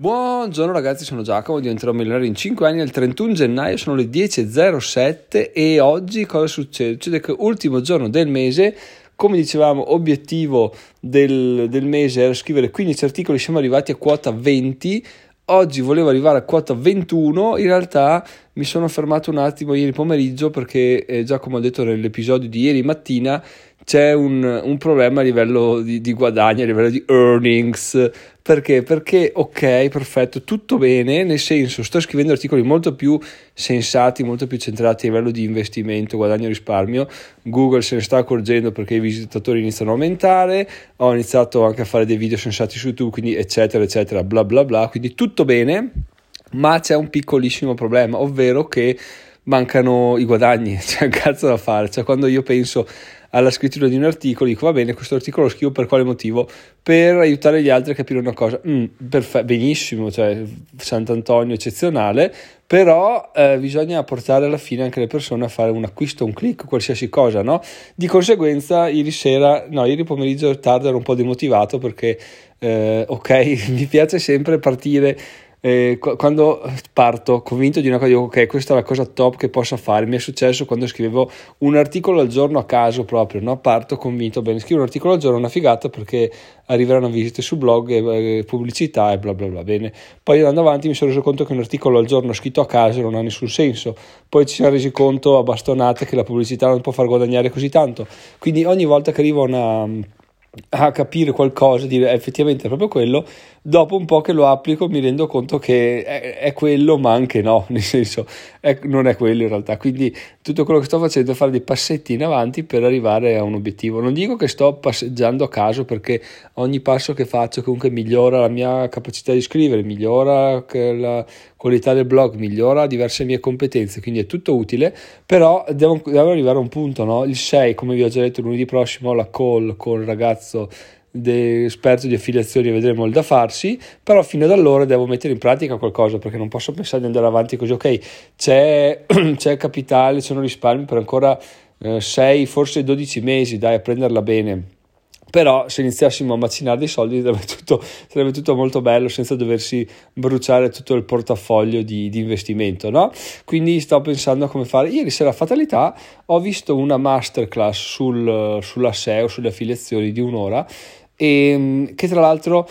Buongiorno ragazzi, sono Giacomo, diventerò milionario in 5 anni, il 31 gennaio sono le 10.07 e oggi cosa succede? Succede che ultimo giorno del mese, come dicevamo, obiettivo del, del mese era scrivere 15 articoli, siamo arrivati a quota 20, oggi volevo arrivare a quota 21, in realtà mi sono fermato un attimo ieri pomeriggio perché eh, già come ho detto nell'episodio di ieri mattina c'è un, un problema a livello di, di guadagno, a livello di earnings. Perché? Perché ok, perfetto, tutto bene, nel senso sto scrivendo articoli molto più sensati, molto più centrati a livello di investimento, guadagno e risparmio. Google se ne sta accorgendo perché i visitatori iniziano a aumentare, ho iniziato anche a fare dei video sensati su YouTube, quindi eccetera eccetera, bla bla bla, quindi tutto bene, ma c'è un piccolissimo problema, ovvero che mancano i guadagni, c'è un cazzo da fare, cioè quando io penso alla scrittura di un articolo, dico va bene, questo articolo lo scrivo per quale motivo? Per aiutare gli altri a capire una cosa, mm, perfe- benissimo, cioè Sant'Antonio eccezionale, però eh, bisogna portare alla fine anche le persone a fare un acquisto, un click, qualsiasi cosa, no? Di conseguenza ieri sera, no, ieri pomeriggio tardi ero un po' demotivato perché, eh, ok, mi piace sempre partire eh, quando parto convinto di una cosa, dico ok, questa è la cosa top che possa fare. Mi è successo quando scrivevo un articolo al giorno a caso proprio, no? parto convinto, bene, scrivo un articolo al giorno una figata perché arriveranno visite su blog, e, pubblicità e bla bla bla. Bene, poi andando avanti mi sono reso conto che un articolo al giorno scritto a caso non ha nessun senso. Poi ci siamo resi conto a bastonate che la pubblicità non può far guadagnare così tanto. Quindi ogni volta che arrivo una a capire qualcosa, dire effettivamente è proprio quello, dopo un po' che lo applico mi rendo conto che è, è quello, ma anche no, nel senso è, non è quello in realtà. Quindi tutto quello che sto facendo è fare dei passetti in avanti per arrivare a un obiettivo. Non dico che sto passeggiando a caso perché ogni passo che faccio comunque migliora la mia capacità di scrivere, migliora la qualità del blog, migliora diverse mie competenze, quindi è tutto utile, però devo, devo arrivare a un punto, no? Il 6, come vi ho già detto lunedì prossimo, ho la call con il ragazzo esperto di affiliazioni vedremo il da farsi, però fino ad allora devo mettere in pratica qualcosa perché non posso pensare di andare avanti così, ok, c'è, c'è capitale, sono risparmi per ancora eh, 6, forse 12 mesi, dai a prenderla bene però se iniziassimo a macinare dei soldi sarebbe tutto, sarebbe tutto, molto bello senza doversi bruciare tutto il portafoglio di, di, investimento no? quindi sto pensando a come fare ieri sera fatalità ho visto una masterclass sul, sulla SEO sulle affiliazioni di un'ora e che tra l'altro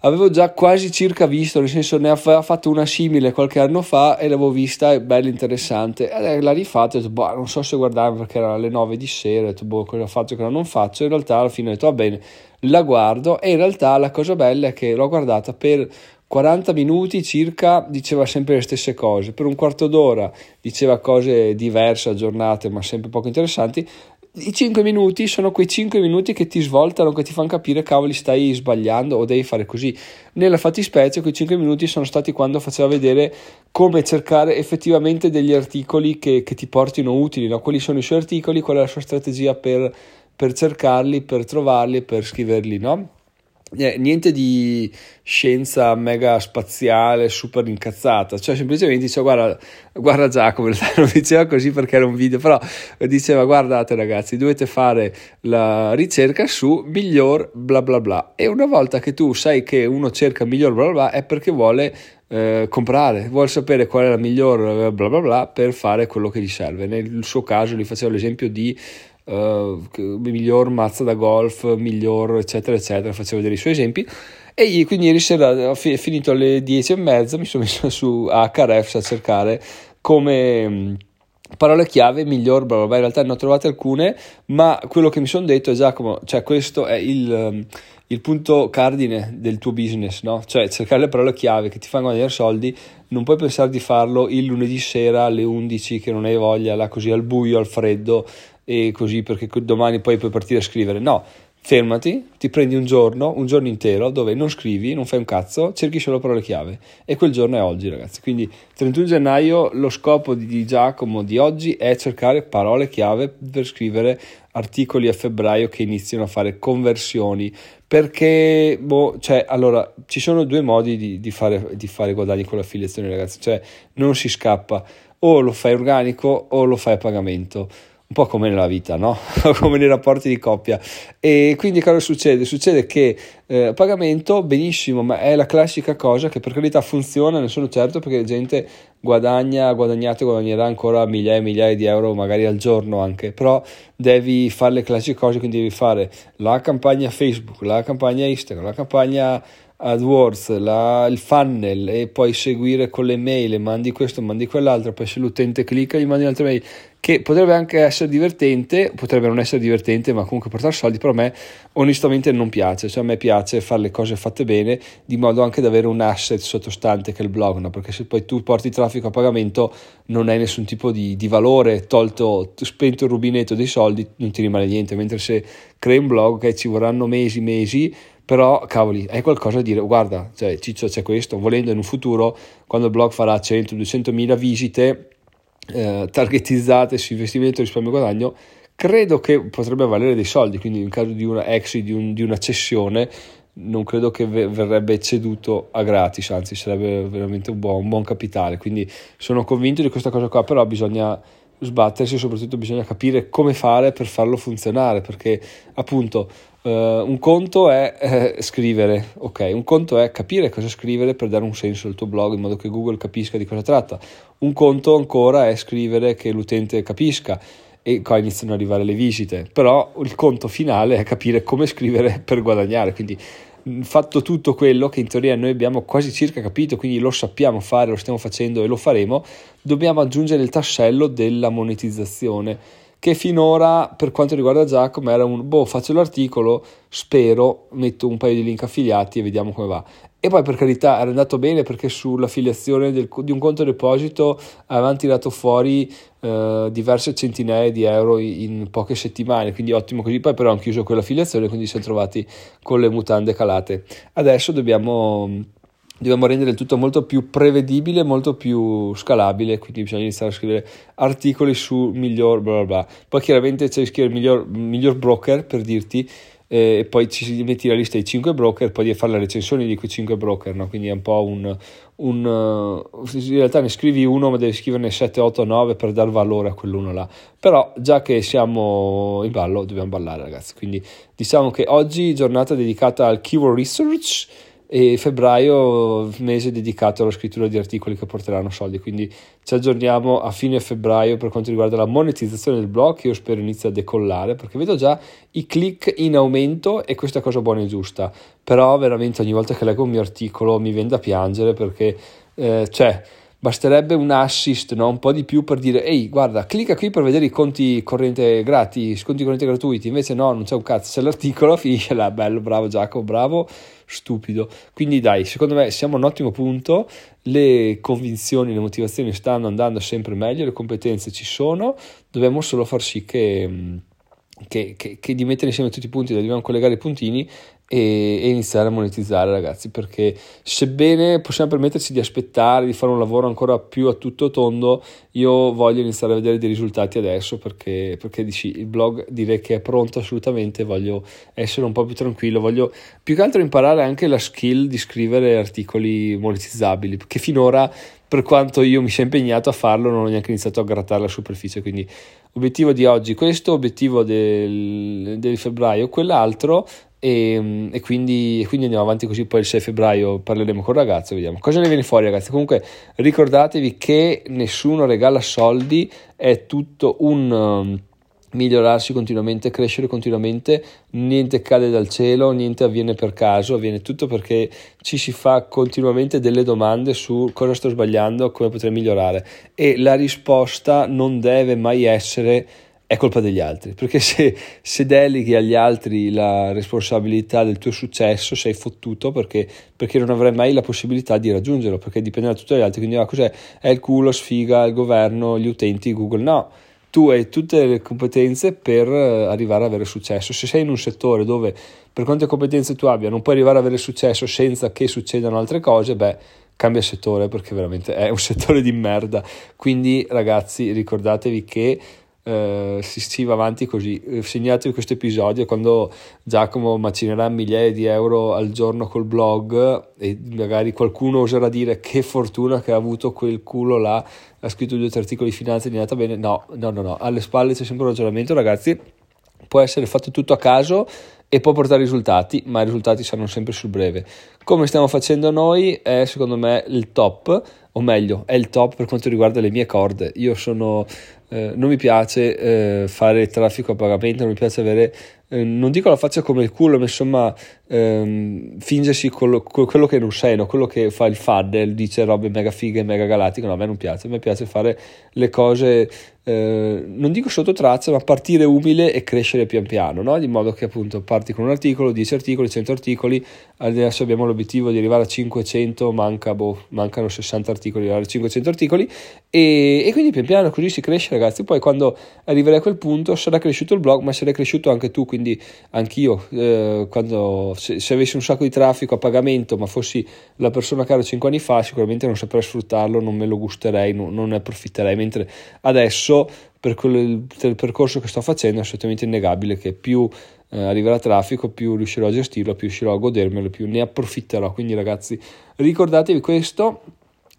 avevo già quasi circa visto, nel senso ne aveva fatto una simile qualche anno fa e l'avevo vista, è bella interessante. L'ha rifatta e ho detto, boh, non so se guardare perché era alle 9 di sera, ho detto, boh, cosa faccio, cosa non faccio. In realtà alla fine ho detto, va bene, la guardo e in realtà la cosa bella è che l'ho guardata per 40 minuti circa diceva sempre le stesse cose, per un quarto d'ora diceva cose diverse, aggiornate, ma sempre poco interessanti i 5 minuti sono quei 5 minuti che ti svoltano, che ti fanno capire cavoli stai sbagliando o devi fare così. Nella fattispecie quei 5 minuti sono stati quando faceva vedere come cercare effettivamente degli articoli che, che ti portino utili, no? quali sono i suoi articoli, qual è la sua strategia per, per cercarli, per trovarli, per scriverli, no? Eh, niente di scienza mega spaziale super incazzata. Cioè semplicemente diceva guarda, guarda Giacomo non diceva così perché era un video però diceva guardate ragazzi dovete fare la ricerca su miglior bla bla bla e una volta che tu sai che uno cerca miglior bla bla bla è perché vuole eh, comprare, vuole sapere qual è la miglior eh, bla bla bla per fare quello che gli serve. Nel suo caso gli facevo l'esempio di uh, miglior mazza da golf, miglior eccetera eccetera, facevo vedere i suoi esempi e quindi ieri sera finito alle 10 e mezza, mi sono messo su Hrefs a cercare come mm, parole chiave miglior, bla bla bla. in realtà ne ho trovate alcune, ma quello che mi sono detto è Giacomo, cioè questo è il, mm, il punto cardine del tuo business, no? Cioè cercare le parole chiave che ti fanno guadagnare soldi, non puoi pensare di farlo il lunedì sera alle 11 che non hai voglia, là così al buio, al freddo, e così perché domani poi puoi partire a scrivere. No, fermati, ti prendi un giorno, un giorno intero dove non scrivi, non fai un cazzo, cerchi solo parole chiave. E quel giorno è oggi ragazzi. Quindi 31 gennaio lo scopo di Giacomo di oggi è cercare parole chiave per scrivere articoli a febbraio che iniziano a fare conversioni. Perché boh, cioè, allora ci sono due modi di, di, fare, di fare guadagni con l'affiliazione ragazzi, cioè non si scappa. O lo fai organico o lo fai a pagamento un po' come nella vita, no? come nei rapporti di coppia. E quindi cosa succede? Succede che eh, pagamento, benissimo, ma è la classica cosa che per carità funziona, ne sono certo perché la gente guadagna, ha guadagnato e guadagnerà ancora migliaia e migliaia di euro magari al giorno anche, però devi fare le classiche cose, quindi devi fare la campagna Facebook, la campagna Instagram, la campagna AdWords, la, il funnel e poi seguire con le mail, mandi questo, mandi quell'altro, poi se l'utente clicca gli mandi un'altra mail, che potrebbe anche essere divertente, potrebbe non essere divertente, ma comunque portare soldi, però a me onestamente non piace, cioè a me piace fare le cose fatte bene, di modo anche da avere un asset sottostante che è il blog, no? perché se poi tu porti traffico a pagamento non hai nessun tipo di, di valore, tolto, spento il rubinetto dei soldi, non ti rimane niente, mentre se crei un blog che ci vorranno mesi, mesi, però cavoli, hai qualcosa da dire, guarda, cioè, Ciccio c'è questo, volendo in un futuro, quando il blog farà 100-200 mila visite eh, targetizzate su investimento, risparmio e guadagno, credo che potrebbe valere dei soldi, quindi in caso di una exit, di, un, di una cessione, non credo che verrebbe ceduto a gratis, anzi sarebbe veramente un buon, un buon capitale, quindi sono convinto di questa cosa qua, però bisogna sbattersi e soprattutto bisogna capire come fare per farlo funzionare, perché appunto Uh, un conto è eh, scrivere, ok, un conto è capire cosa scrivere per dare un senso al tuo blog in modo che Google capisca di cosa tratta. Un conto ancora è scrivere che l'utente capisca e qua iniziano ad arrivare le visite, però il conto finale è capire come scrivere per guadagnare, quindi fatto tutto quello che in teoria noi abbiamo quasi circa capito, quindi lo sappiamo fare, lo stiamo facendo e lo faremo, dobbiamo aggiungere il tassello della monetizzazione che finora per quanto riguarda Giacomo era un boh faccio l'articolo, spero, metto un paio di link affiliati e vediamo come va. E poi per carità era andato bene perché sull'affiliazione del, di un conto deposito avevano tirato fuori eh, diverse centinaia di euro in, poche settimane, quindi ottimo così. Poi però hanno chiuso quell'affiliazione, quindi si sono trovati con le mutande calate. Adesso dobbiamo dobbiamo rendere il tutto molto più prevedibile, molto più scalabile, quindi bisogna iniziare a scrivere articoli su miglior bla bla bla. Poi chiaramente c'è scrivere miglior, miglior broker per dirti eh, e poi ci metti la lista dei 5 broker, poi devi fare le recensioni di quei 5 broker, no? quindi è un po' un, un uh, in realtà ne scrivi uno ma devi scriverne 7, 8, 9 per dar valore a quell'uno là però già che siamo in ballo dobbiamo ballare ragazzi quindi diciamo che oggi giornata dedicata al keyword research e febbraio mese dedicato alla scrittura di articoli che porteranno soldi quindi ci aggiorniamo a fine febbraio per quanto riguarda la monetizzazione del blog che io spero inizi a decollare perché vedo già i click in aumento e questa cosa buona e giusta. Però veramente ogni volta che leggo un mio articolo mi viene da piangere perché eh, cioè basterebbe un assist, no? un po' di più per dire ehi guarda clicca qui per vedere i conti corrente gratis, conti corrente gratuiti, invece no non c'è un cazzo, c'è l'articolo, finisce là, bello, bravo Giacomo, bravo, stupido. Quindi dai, secondo me siamo a un ottimo punto, le convinzioni, le motivazioni stanno andando sempre meglio, le competenze ci sono, dobbiamo solo far sì che... Che, che, che, di mettere insieme tutti i punti, dobbiamo collegare i puntini e, e, iniziare a monetizzare ragazzi perché sebbene possiamo permetterci di aspettare di fare un lavoro ancora più a tutto tondo io voglio iniziare a vedere dei risultati adesso perché, perché dici, il blog direi che è pronto assolutamente voglio essere un po' più tranquillo voglio più che altro imparare anche la skill di scrivere articoli monetizzabili perché finora per quanto io mi sia impegnato a farlo non ho neanche iniziato a grattare la superficie quindi obiettivo di oggi questo obiettivo del, del febbraio quell'altro e, e, quindi, e, quindi, andiamo avanti così. Poi il 6 febbraio parleremo con il ragazzo vediamo. Cosa ne viene fuori ragazzi? Comunque ricordatevi che nessuno regala soldi è tutto un um, migliorarsi continuamente crescere continuamente niente cade dal cielo niente avviene per caso avviene tutto perché ci si fa continuamente delle domande su cosa sto sbagliando come potrei migliorare. E la risposta non deve mai essere è colpa degli altri, perché se, se, deleghi agli altri la responsabilità del tuo successo sei fottuto perché, perché, non avrai mai la possibilità di raggiungerlo, perché dipende da tutti gli altri, quindi ah, cos'è? È il culo, sfiga, il governo, gli utenti, Google, no, tu hai tutte le competenze per eh, arrivare ad avere successo, se sei in un settore dove per quante competenze tu abbia non puoi arrivare ad avere successo senza che succedano altre cose, beh cambia settore perché veramente è un settore di merda, quindi ragazzi ricordatevi che eh, si, si, va avanti così. Eh, segnatevi questo episodio quando Giacomo macinerà migliaia di euro al giorno col blog e magari qualcuno oserà dire che fortuna che ha avuto quel culo là, ha scritto due o tre articoli di finanza e è andata bene. No, no, no, no, alle spalle c'è sempre un ragionamento, ragazzi. Può essere fatto tutto a caso e può portare risultati, ma i risultati saranno sempre sul breve. Come stiamo facendo noi è secondo me il top, o meglio, è il top per quanto riguarda le mie corde. Io sono eh, non mi piace eh, fare traffico a pagamento, non mi piace avere, eh, non dico la faccia come il culo, ma insomma ehm, fingersi quello, quello, che non sei, no? quello che fa il faddel, dice robe mega fighe, mega galattiche, no, a me non piace, a me piace fare le cose, eh, non dico sotto traccia, ma partire umile e crescere pian piano, no? di modo che appunto parti con un articolo, 10 articoli, 100 articoli, adesso abbiamo l'obiettivo di arrivare a 500, manca, boh, mancano 60 articoli, arrivare a 500 articoli e, e, quindi pian piano così si cresce ragazzi, poi quando arriverai a quel punto sarà cresciuto il blog, ma sarai cresciuto anche tu, quindi anch'io, eh, quando se, se, avessi un sacco di traffico a pagamento, ma fossi la persona ero 5 anni fa, sicuramente non saprei sfruttarlo, non me lo gusterei, non, non ne approfitterei, mentre adesso per, quel, per il percorso che sto facendo è assolutamente innegabile che più eh, arriverà traffico, più riuscirò a gestirlo, più riuscirò a godermelo, più ne approfitterò. Quindi ragazzi, ricordatevi questo,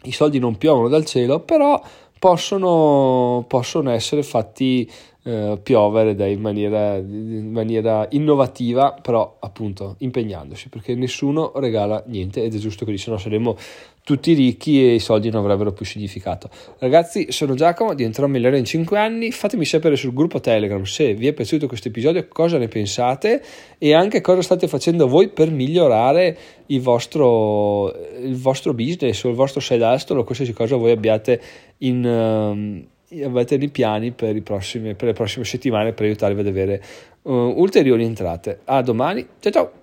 i soldi non piovono dal cielo, però possono, possono essere fatti eh, piovere in, maniera, in maniera innovativa, però appunto impegnandosi, perché nessuno regala niente ed è giusto così, se no saremmo tutti ricchi e i soldi non avrebbero più significato. Ragazzi, sono Giacomo, diventerò migliore in 5 anni. Fatemi sapere sul gruppo Telegram se vi è piaciuto questo episodio, cosa ne pensate e anche cosa state facendo voi per migliorare il vostro, il vostro business o il vostro side hustle o qualsiasi cosa voi abbiate in. Avete nei piani per, prossimi, per, le prossime settimane per aiutarvi ad avere uh, ulteriori entrate. A domani, ciao ciao!